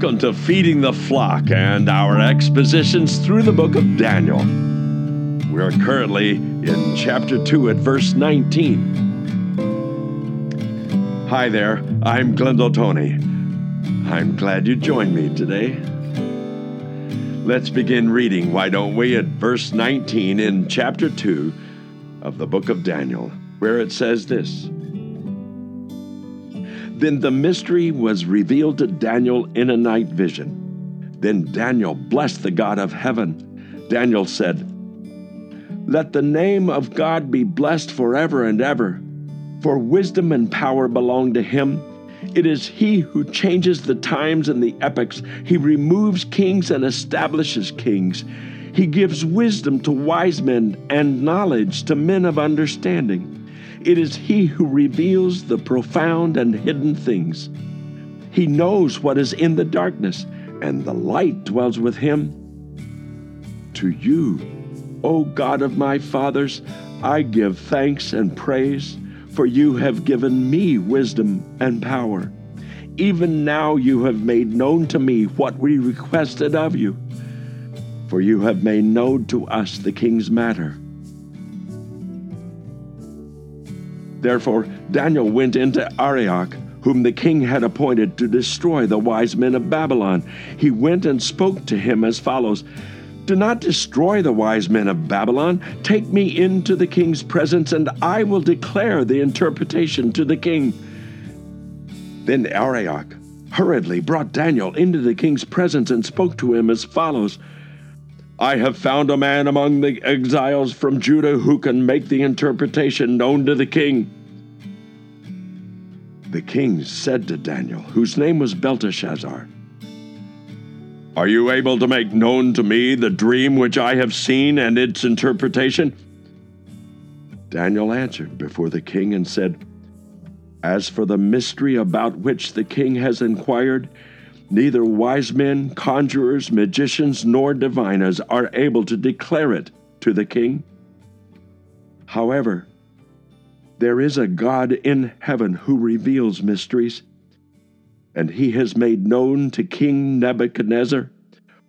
Welcome to Feeding the Flock and our expositions through the book of Daniel. We are currently in chapter 2 at verse 19. Hi there, I'm Glendale Tony. I'm glad you joined me today. Let's begin reading, why don't we, at verse 19 in chapter 2 of the book of Daniel, where it says this. Then the mystery was revealed to Daniel in a night vision. Then Daniel blessed the God of heaven. Daniel said, Let the name of God be blessed forever and ever, for wisdom and power belong to him. It is he who changes the times and the epochs. He removes kings and establishes kings. He gives wisdom to wise men and knowledge to men of understanding. It is He who reveals the profound and hidden things. He knows what is in the darkness, and the light dwells with Him. To you, O God of my fathers, I give thanks and praise, for you have given me wisdom and power. Even now you have made known to me what we requested of you, for you have made known to us the king's matter. Therefore, Daniel went into Arioch, whom the king had appointed to destroy the wise men of Babylon. He went and spoke to him as follows Do not destroy the wise men of Babylon. Take me into the king's presence, and I will declare the interpretation to the king. Then Arioch hurriedly brought Daniel into the king's presence and spoke to him as follows. I have found a man among the exiles from Judah who can make the interpretation known to the king. The king said to Daniel, whose name was Belteshazzar, Are you able to make known to me the dream which I have seen and its interpretation? Daniel answered before the king and said, As for the mystery about which the king has inquired, Neither wise men, conjurers, magicians, nor diviners are able to declare it to the king. However, there is a God in heaven who reveals mysteries, and he has made known to King Nebuchadnezzar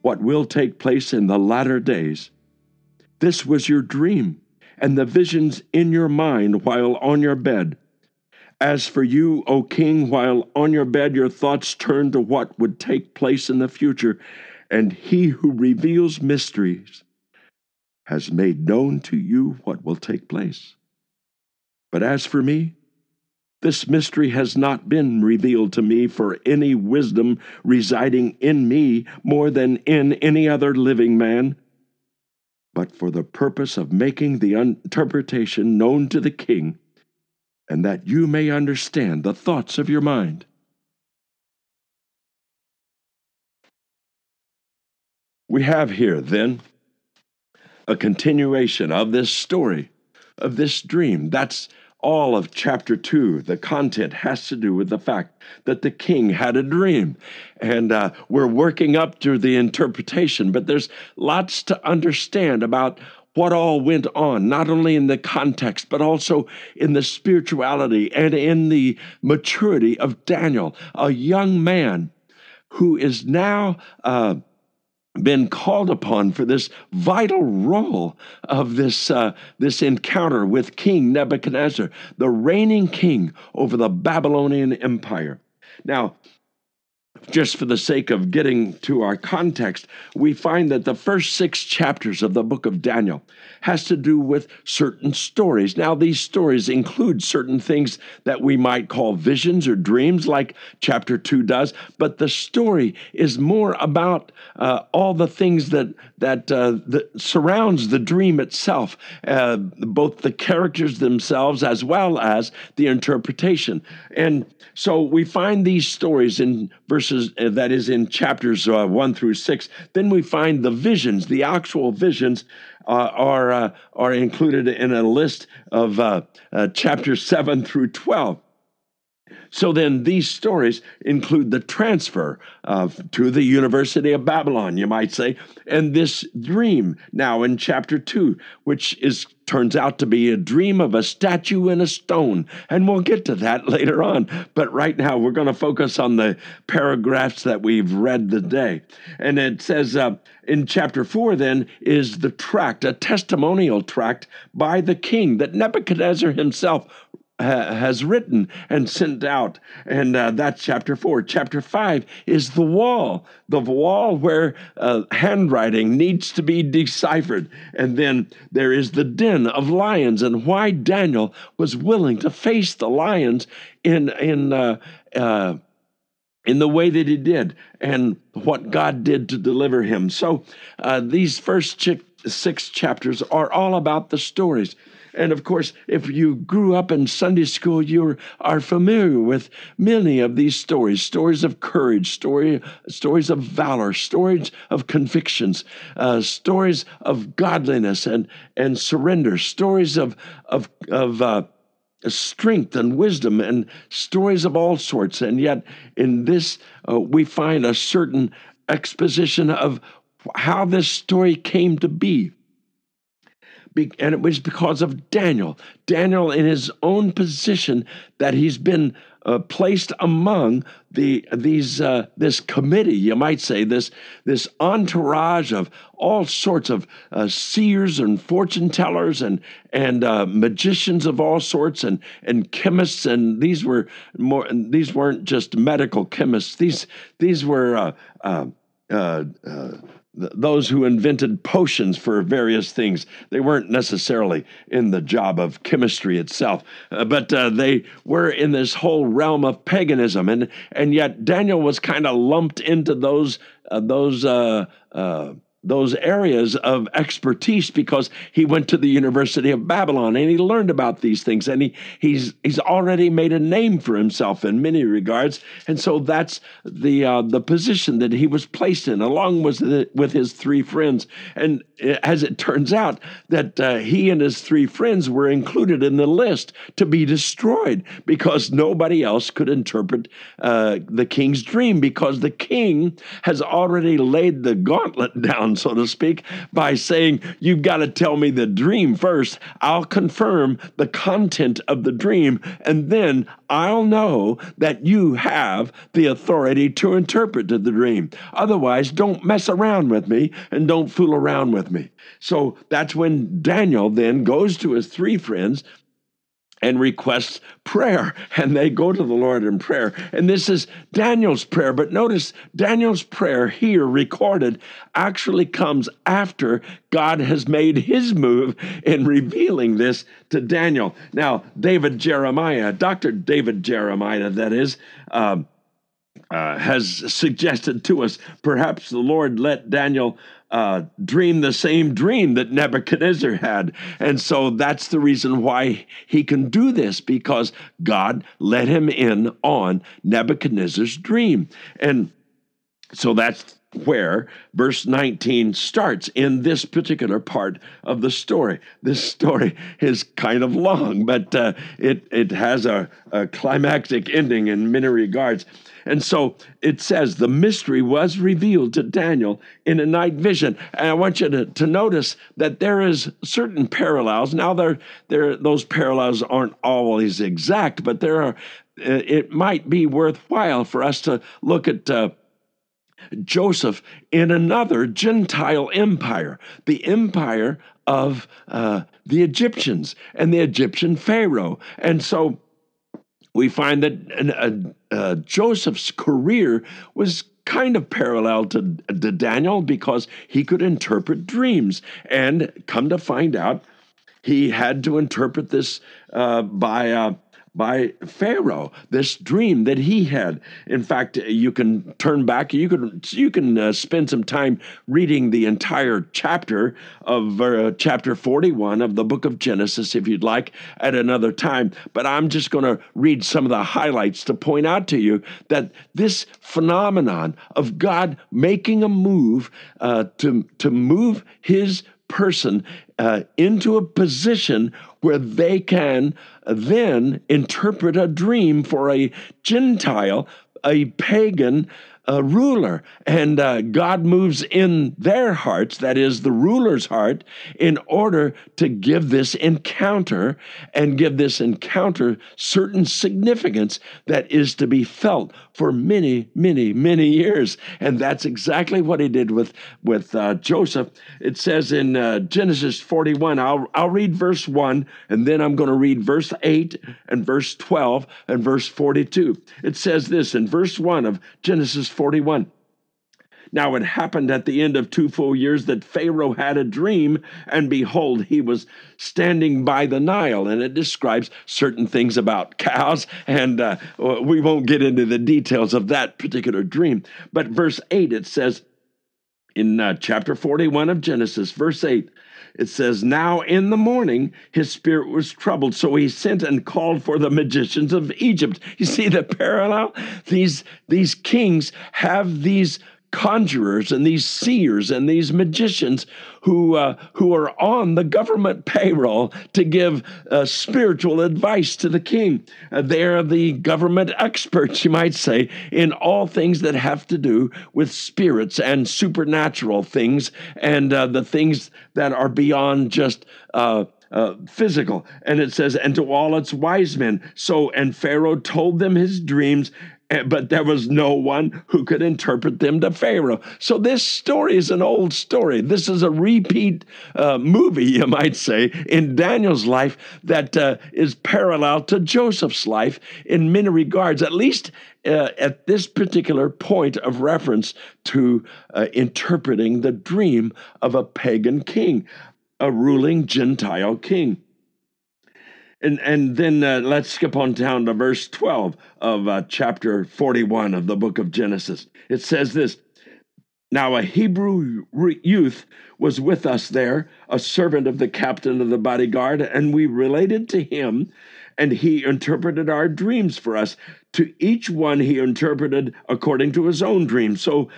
what will take place in the latter days. This was your dream and the visions in your mind while on your bed. As for you, O king, while on your bed your thoughts turn to what would take place in the future, and he who reveals mysteries has made known to you what will take place. But as for me, this mystery has not been revealed to me for any wisdom residing in me more than in any other living man, but for the purpose of making the interpretation known to the king and that you may understand the thoughts of your mind. We have here, then, a continuation of this story, of this dream. That's all of chapter 2. The content has to do with the fact that the king had a dream. And uh, we're working up to the interpretation, but there's lots to understand about what all went on, not only in the context, but also in the spirituality and in the maturity of Daniel, a young man who is now. Uh, been called upon for this vital role of this uh, this encounter with King Nebuchadnezzar, the reigning king over the Babylonian Empire. Now, just for the sake of getting to our context, we find that the first six chapters of the book of Daniel has to do with certain stories. Now, these stories include certain things that we might call visions or dreams, like chapter two does, but the story is more about uh, all the things that that, uh, that surrounds the dream itself, uh, both the characters themselves as well as the interpretation. And so we find these stories in verses uh, that is in chapters uh, one through six. Then we find the visions, the actual visions. Uh, are uh, are included in a list of uh, uh, chapters seven through twelve, So then, these stories include the transfer of, to the University of Babylon, you might say, and this dream now in chapter two, which is turns out to be a dream of a statue in a stone, and we'll get to that later on. But right now, we're going to focus on the paragraphs that we've read today, and it says uh, in chapter four, then is the tract, a testimonial tract by the king that Nebuchadnezzar himself has written and sent out. And uh, that's chapter four. Chapter five is the wall, the wall where uh, handwriting needs to be deciphered. And then there is the den of lions, and why Daniel was willing to face the lions in in. Uh, uh in the way that he did, and what God did to deliver him. So, uh, these first ch- six chapters are all about the stories and of course, if you grew up in Sunday school, you are familiar with many of these stories stories of courage, story, stories of valor, stories of convictions, uh, stories of godliness and, and surrender, stories of, of, of uh, strength and wisdom, and stories of all sorts. And yet, in this, uh, we find a certain exposition of how this story came to be and it was because of Daniel. Daniel, in his own position, that he's been uh, placed among the these uh, this committee, you might say this this entourage of all sorts of uh, seers and fortune tellers and and uh, magicians of all sorts and and chemists and these were more these weren't just medical chemists. These these were those who invented potions for various things. They weren't necessarily in the job of chemistry itself, uh, but uh, they were in this whole realm of paganism, and and yet Daniel was kind of lumped into those uh, those uh, uh, those areas of expertise because he went to the University of Babylon and he learned about these things and he he's he's already made a name for himself in many regards. And so that's the uh, the position that he was placed in along with the, with his three friends. And as it turns out that uh, he and his three friends were included in the list to be destroyed because nobody else could interpret uh, the king's dream because the king has already laid the gauntlet down down, so to speak, by saying, You've got to tell me the dream first. I'll confirm the content of the dream, and then I'll know that you have the authority to interpret the dream. Otherwise, don't mess around with me and don't fool around with me. So that's when Daniel then goes to his three friends and requests prayer. And they go to the Lord in prayer. And this is Daniel's prayer. But notice Daniel's prayer here recorded actually comes after God has made his move in revealing this to Daniel. Now, David Jeremiah, Dr. David Jeremiah, that is, um, uh, has suggested to us perhaps the Lord let Daniel uh, dream the same dream that Nebuchadnezzar had. And so that's the reason why he can do this because God let him in on Nebuchadnezzar's dream. And so that's where verse 19 starts in this particular part of the story. This story is kind of long, but uh, it, it has a, a climactic ending in many regards. And so it says the mystery was revealed to Daniel in a night vision. And I want you to, to notice that there is certain parallels. Now there, there those parallels aren't always exact, but there are uh, it might be worthwhile for us to look at uh, Joseph in another Gentile empire, the empire of uh, the Egyptians and the Egyptian Pharaoh. And so we find that Joseph's career was kind of parallel to, to Daniel because he could interpret dreams. And come to find out, he had to interpret this uh, by uh, by Pharaoh, this dream that he had. In fact, you can turn back, you can you can uh, spend some time reading the entire chapter of uh, chapter 41 of the book of Genesis if you'd like at another time, but I'm just going to read some of the highlights to point out to you that this phenomenon of God making a move uh, to to move his person uh, into a position where they can then interpret a dream for a Gentile, a pagan a ruler, and uh, God moves in their hearts, that is, the ruler's heart, in order to give this encounter and give this encounter certain significance that is to be felt for many, many, many years. And that's exactly what he did with, with uh, Joseph. It says in uh, Genesis 41, I'll, I'll read verse 1, and then I'm going to read verse 8 and verse 12 and verse 42. It says this in verse 1 of Genesis 41. Now it happened at the end of two full years that Pharaoh had a dream, and behold, he was standing by the Nile. And it describes certain things about cows, and uh, we won't get into the details of that particular dream. But verse 8, it says in uh, chapter 41 of Genesis, verse 8, it says, Now in the morning his spirit was troubled, so he sent and called for the magicians of Egypt. You see the parallel? These, these kings have these conjurers and these seers and these magicians who uh, who are on the government payroll to give uh, spiritual advice to the king. Uh, they are the government experts, you might say, in all things that have to do with spirits and supernatural things and uh, the things that are beyond just. Uh, uh, physical. And it says, and to all its wise men. So, and Pharaoh told them his dreams, but there was no one who could interpret them to Pharaoh. So this story is an old story. This is a repeat uh, movie, you might say, in Daniel's life that uh, is parallel to Joseph's life in many regards, at least uh, at this particular point of reference to uh, interpreting the dream of a pagan king, a ruling Gentile king. And, and then uh, let's skip on down to verse 12 of uh, chapter 41 of the book of Genesis. It says this Now a Hebrew youth was with us there, a servant of the captain of the bodyguard, and we related to him, and he interpreted our dreams for us. To each one he interpreted according to his own dream. So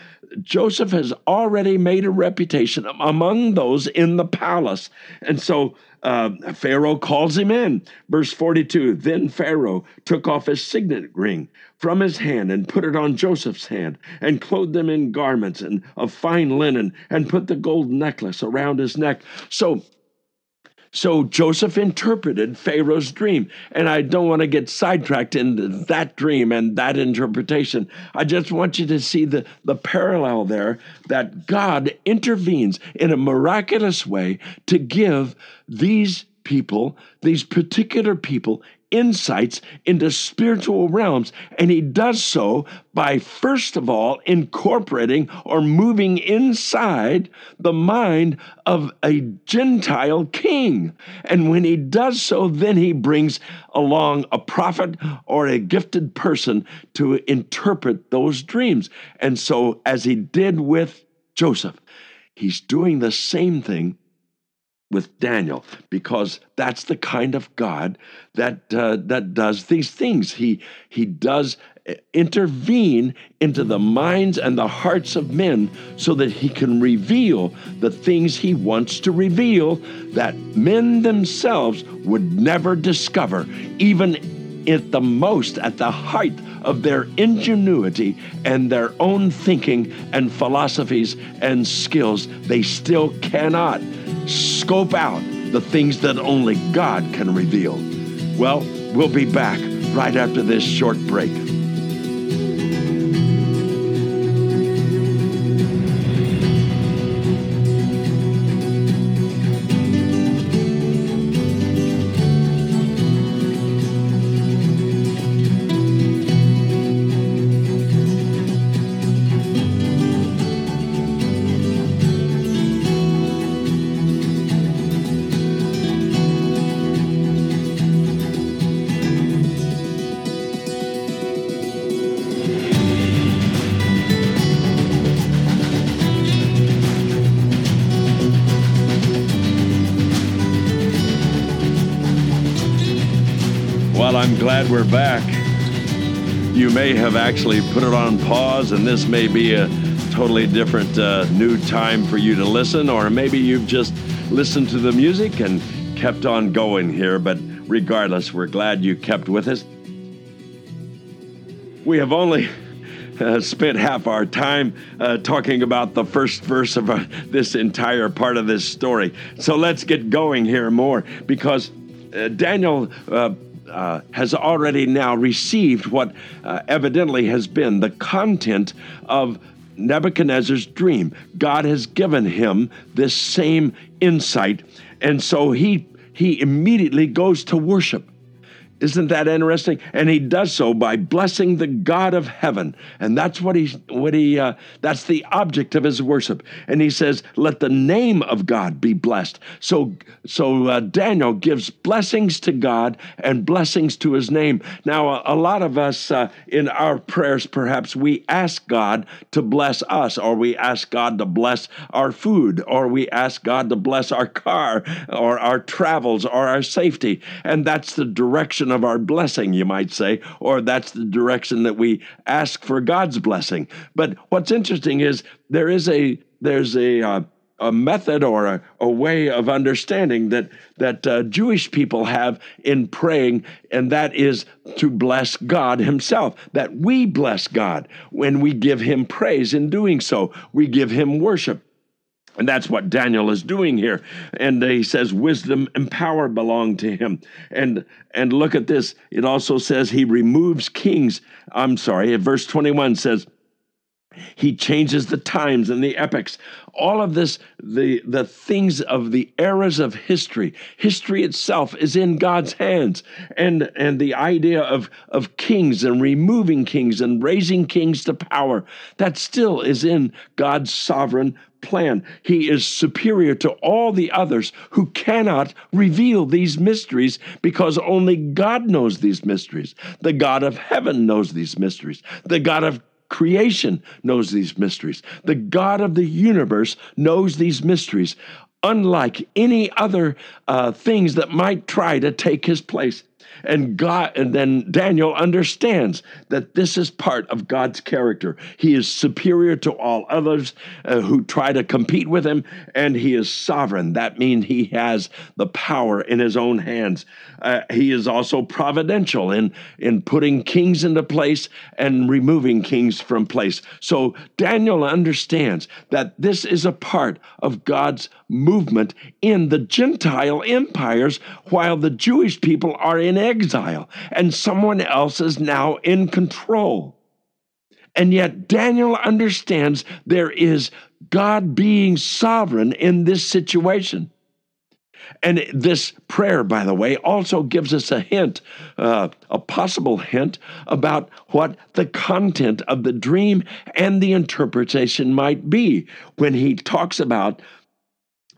Joseph has already made a reputation among those in the palace. And so uh, Pharaoh calls him in. Verse 42 Then Pharaoh took off his signet ring from his hand and put it on Joseph's hand, and clothed them in garments and of fine linen, and put the gold necklace around his neck. So so Joseph interpreted Pharaoh's dream. And I don't want to get sidetracked into that dream and that interpretation. I just want you to see the, the parallel there that God intervenes in a miraculous way to give these people, these particular people, insights into spiritual realms. And he does so by, first of all, incorporating or moving inside the mind of a Gentile king. And when he does so, then he brings along a prophet or a gifted person to interpret those dreams. And so, as he did with Joseph, he's doing the same thing with Daniel because that's the kind of God that uh, that does these things. He he does uh, intervene into the minds and the hearts of men so that he can reveal the things he wants to reveal that men themselves would never discover even at the most at the height of their ingenuity and their own thinking and philosophies and skills they still cannot scope out the things that only God can reveal. Well, we'll be back right after this short break. Glad we're back. You may have actually put it on pause, and this may be a totally different uh, new time for you to listen, or maybe you've just listened to the music and kept on going here, but regardless, we're glad you kept with us. We have only uh, spent half our time uh, talking about the first verse of uh, this entire part of this story. So let's get going here more because uh, Daniel. Uh, uh, has already now received what evidently has been the content of Nebuchadnezzar's dream. God has given him this same insight, and so he he immediately goes to worship. Isn't that interesting? And he does so by blessing the God of heaven, and that's what he what he uh, that's the object of his worship. And he says, "Let the name of God be blessed." So so uh, Daniel gives blessings to God and blessings to His name. Now, a, a lot of us uh, in our prayers, perhaps we ask God to bless us, or we ask God to bless our food, or we ask God to bless our car, or our travels, or our safety, and that's the direction of our blessing, you might say, or that's the direction that we ask for God's blessing. But what's interesting is there is a there's a uh, a method or a, a, way of understanding that that uh, Jewish people have in praying, and that is to bless God Himself. That we bless God when we give Him praise. In doing so, we give Him worship. And that's what Daniel is doing here. And he says wisdom and power belong to him. And and look at this. It also says he removes kings. I'm sorry, verse 21 says he changes the times and the epochs. All of this, the, the things of the eras of history. History itself is in God's hands. And, and the idea of, of kings and removing kings and raising kings to power, that still is in God's sovereign plan. He is superior to all the others who cannot reveal these mysteries because only God knows these mysteries. The God of heaven knows these mysteries. The God of creation knows these mysteries. The God of the universe knows these mysteries, unlike any other uh, things that might try to take his place. And God, and then Daniel understands that this is part of God's character. He is superior to all others uh, who try to compete with him, and he is sovereign. That means he has the power in his own hands. Uh, he is also providential in, in putting kings into place and removing kings from place. So Daniel understands that this is a part of God's movement in the Gentile empires while the Jewish people are in exile and someone else is now in control. And yet, Daniel understands there is God being sovereign in this situation. And this prayer, by the way, also gives us a hint, uh, a possible hint about what the content of the dream and the interpretation might be when he talks about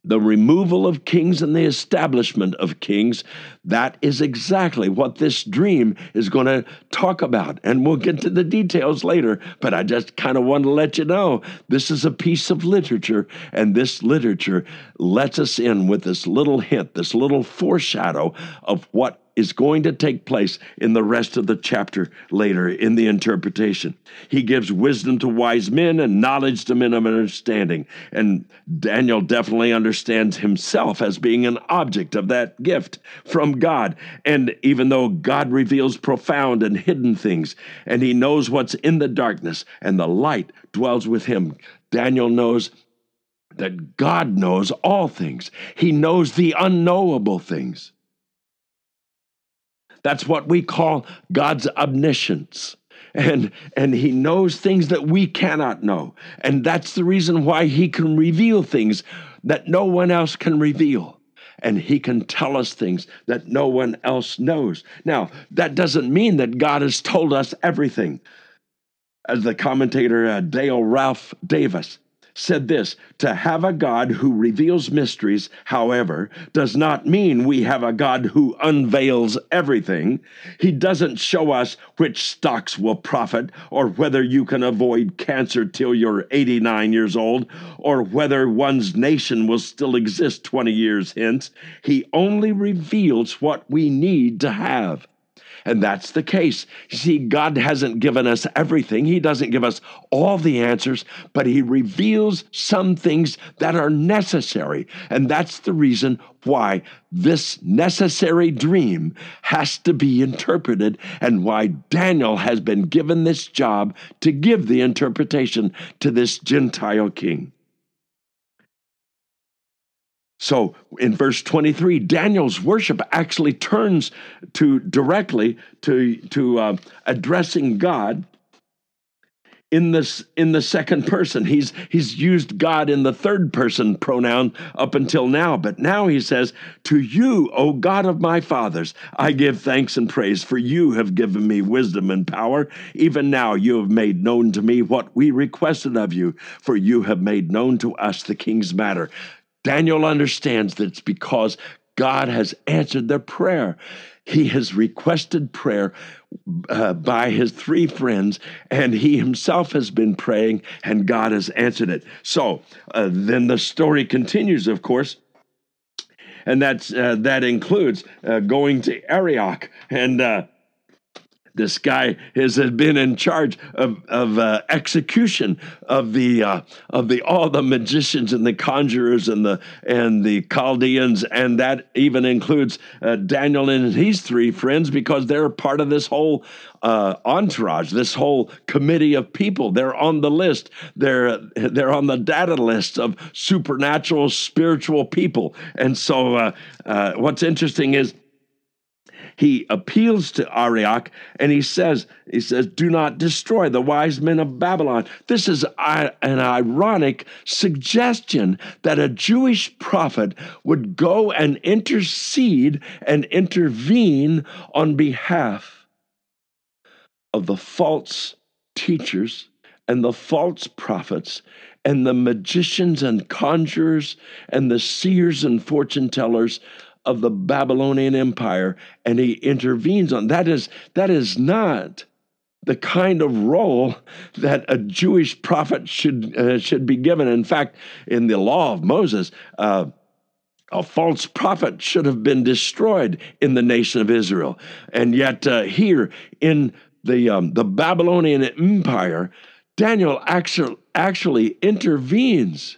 the removal of kings and the establishment of kings. That is exactly what this dream is going to talk about. And we'll get to the details later, but I just kind of want to let you know this is a piece of literature, and this literature lets us in with this little hint, this little foreshadow of what is going to take place in the rest of the chapter later in the interpretation. He gives wisdom to wise men and knowledge to men of understanding. And Daniel definitely understands himself as being an object of that gift from God. And even though God reveals profound and hidden things, and he knows what's in the darkness, and the light dwells with him, Daniel knows that God knows all things. He knows the unknowable things. That's what we call God's omniscience. And, and he knows things that we cannot know. And that's the reason why he can reveal things that no one else can reveal. And he can tell us things that no one else knows. Now, that doesn't mean that God has told us everything. As the commentator uh, Dale Ralph Davis said this To have a God who reveals mysteries, however, does not mean we have a God who unveils everything. He doesn't show us which stocks will profit, or whether you can avoid cancer till you're 89 years old, or whether one's nation will still exist 20 years hence. He only reveals what we need to have. And that's the case. You see, God hasn't given us everything, He doesn't give us all the answers, but He reveals some things that are necessary. And that's the reason why this necessary dream has to be interpreted and why Daniel has been given this job to give the interpretation to this Gentile king. So in verse 23, Daniel's worship actually turns to directly to, to uh, addressing God in this in the second person. He's he's used God in the third person pronoun up until now, but now he says, "To you, O God of my fathers, I give thanks and praise, for you have given me wisdom and power. Even now you have made known to me what we requested of you, for you have made known to us the king's matter." Daniel understands that it's because God has answered their prayer. He has requested prayer uh, by his three friends, and he himself has been praying, and God has answered it. So uh, then the story continues, of course. And that's uh, that includes uh, going to Arioch and uh, this guy has been in charge of, of uh, execution of the uh, of the all the magicians and the conjurers and the and the Chaldeans, and that even includes uh, Daniel and his three friends because they're part of this whole uh, entourage, this whole committee of people. They're on the list. They're they're on the data list of supernatural spiritual people. And so, uh, uh, what's interesting is he appeals to Arioch and he says, he says, do not destroy the wise men of Babylon. This is an ironic suggestion that a Jewish prophet would go and intercede and intervene on behalf of the false teachers and the false prophets and the magicians and conjurers and the seers and fortune tellers of the Babylonian Empire and he intervenes on that is that is not the kind of role that a Jewish prophet should uh, should be given. In fact, in the law of Moses, uh, a false prophet should have been destroyed in the nation of Israel, and yet uh, here in the um, the Babylonian Empire, Daniel actually actually intervenes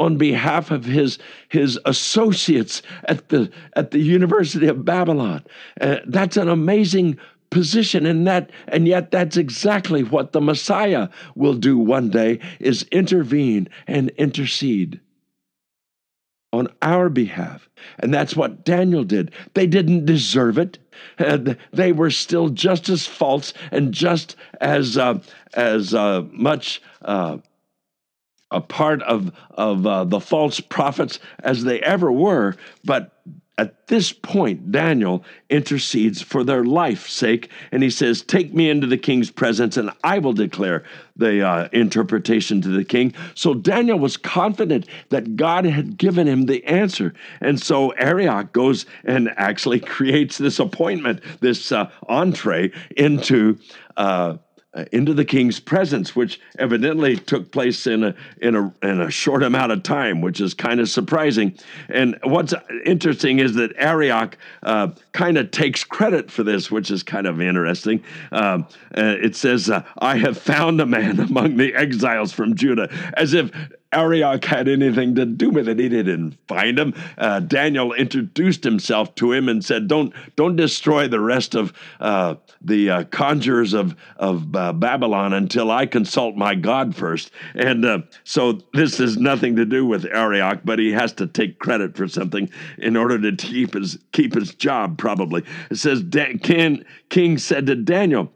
on behalf of his his associates at the at the University of Babylon. Uh, that's an amazing position and that and yet that's exactly what the Messiah will do one day is intervene and intercede on our behalf. And that's what Daniel did. They didn't deserve it. And they were still just as false and just as uh, as uh, much uh, a part of of uh, the false prophets as they ever were, but at this point, Daniel intercedes for their life's sake, and he says, Take me into the king's presence, and I will declare the uh, interpretation to the king. So Daniel was confident that God had given him the answer. And so Arioch goes and actually creates this appointment, this uh, entree into. Uh, into the king's presence, which evidently took place in a in a in a short amount of time, which is kind of surprising. And what's interesting is that Arioch uh, kind of takes credit for this, which is kind of interesting. Um, uh, it says, uh, "I have found a man among the exiles from Judah," as if Arioch had anything to do with it. He didn't find him. Uh, Daniel introduced himself to him and said, "Don't don't destroy the rest of uh, the uh, conjurers of of uh, Babylon until I consult my God first. And uh, so this has nothing to do with Arioch, but he has to take credit for something in order to keep his keep his job. Probably it says King King said to Daniel.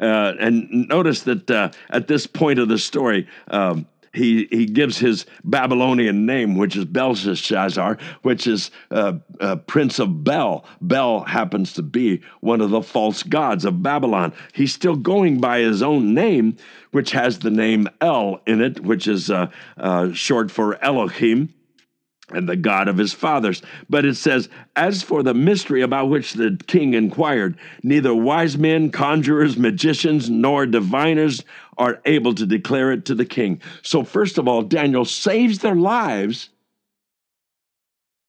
Uh, and notice that uh, at this point of the story, um, he, he gives his Babylonian name, which is Belshazzar, which is uh, uh, Prince of Bel. Bel happens to be one of the false gods of Babylon. He's still going by his own name, which has the name El in it, which is uh, uh short for Elohim and the God of his fathers. But it says, As for the mystery about which the king inquired, neither wise men, conjurers, magicians, nor diviners are able to declare it to the king. So, first of all, Daniel saves their lives,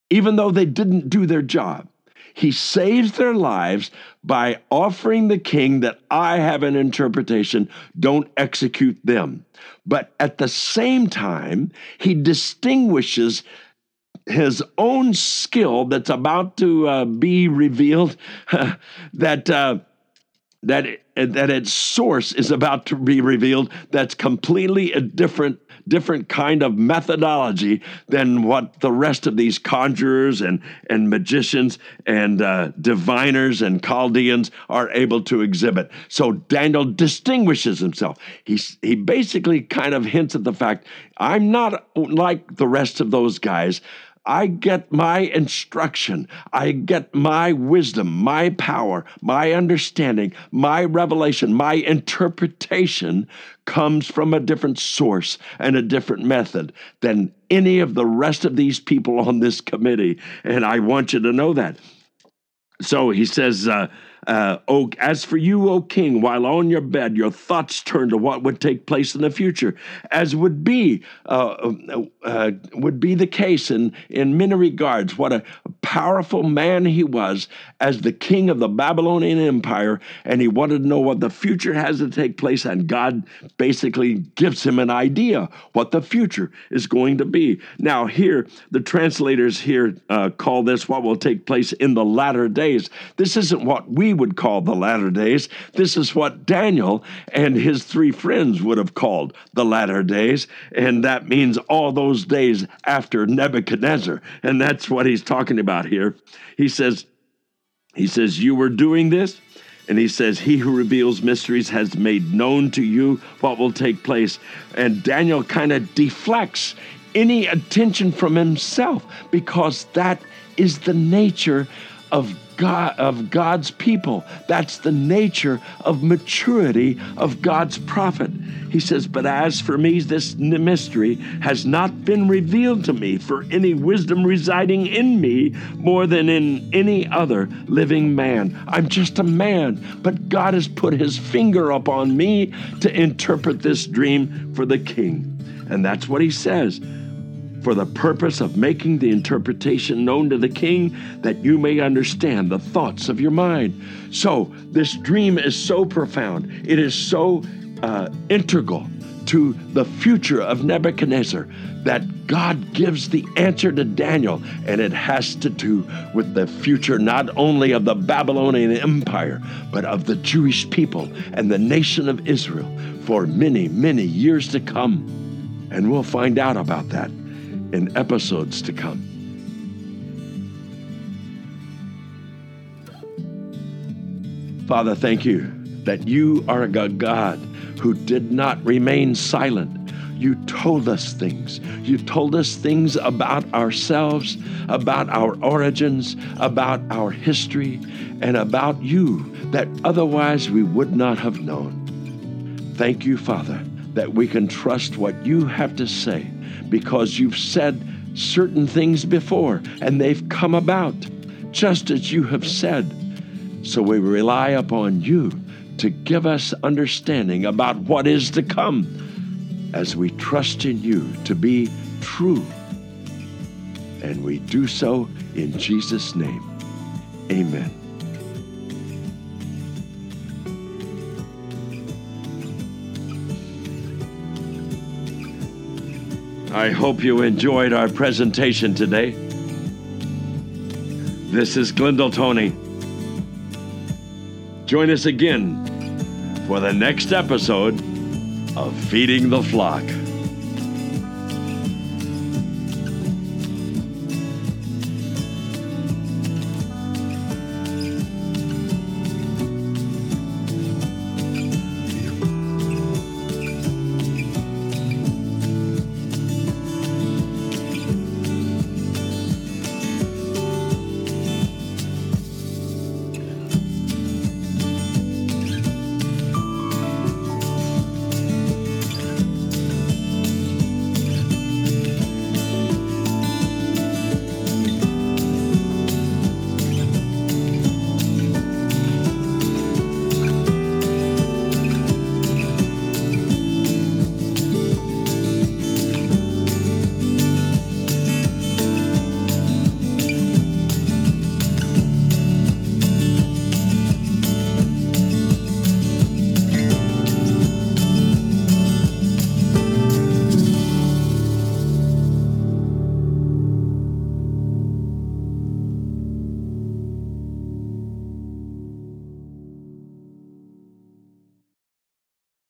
even though they didn't do their job. He saves their lives by offering the king that I have an interpretation, don't execute them. But at the same time, he distinguishes his own skill that's about to uh, be revealed that that that its source is about to be revealed that's completely a different different kind of methodology than what the rest of these conjurers and and magicians and uh, diviners and chaldeans are able to exhibit. So daniel distinguishes himself. He he basically kind of hints at the fact i'm not like the rest of those guys I get my instruction, I get my wisdom, my power, my understanding, my revelation, my interpretation comes from a different source and a different method than any of the rest of these people on this committee. And I want you to know that. So he says, uh, uh, o, as for you, O king, while on your bed, your thoughts turn to what would take place in the future, as would be uh, uh, uh, would be the case in in many regards. What a powerful man he was as the king of the Babylonian Empire, and he wanted to know what the future has to take place, and God basically gives him an idea what the future is going to be. Now, here the translators here uh, call this what will take place in the latter days. This isn't what would call the latter days. This is what Daniel and his three friends would have called the latter days. And that means all those days after Nebuchadnezzar. And that's what he's talking about here. He says, he says, You were doing this. And he says, He who reveals mysteries has made known to you what will take place. And Daniel kind of deflects any attention from himself because that is the nature of God of God's people. That's the nature of maturity of God's prophet. He says, But as for me, this mystery has not been revealed to me for any wisdom residing in me more than in any other living man. I'm just a man, but God has put his finger upon me to interpret this dream for the king. And that's what he says for the purpose of making the interpretation known to the king, that you may understand the thoughts of your mind. So, this dream is so profound, it is so uh, integral to the future of Nebuchadnezzar that God gives the answer to Daniel, and it has to do with the future not only of the Babylonian Empire, but of the Jewish people and the nation of Israel for many, many years to come. And we'll find out about that in episodes to come. Father, thank you that you are a God who did not remain silent. You told us things. You told us things about ourselves, about our origins, about our history, and about you that otherwise we would not have known. Thank you, Father, that we can trust what you have to say because you've said certain things before and they've come about just as you have said. So we rely upon you to give us understanding about what is to come as we trust in you to be true. And we do so in Jesus' name. Amen. I hope you enjoyed our presentation today. This is Glendale Tony. Join us again for the next episode of Feeding the Flock.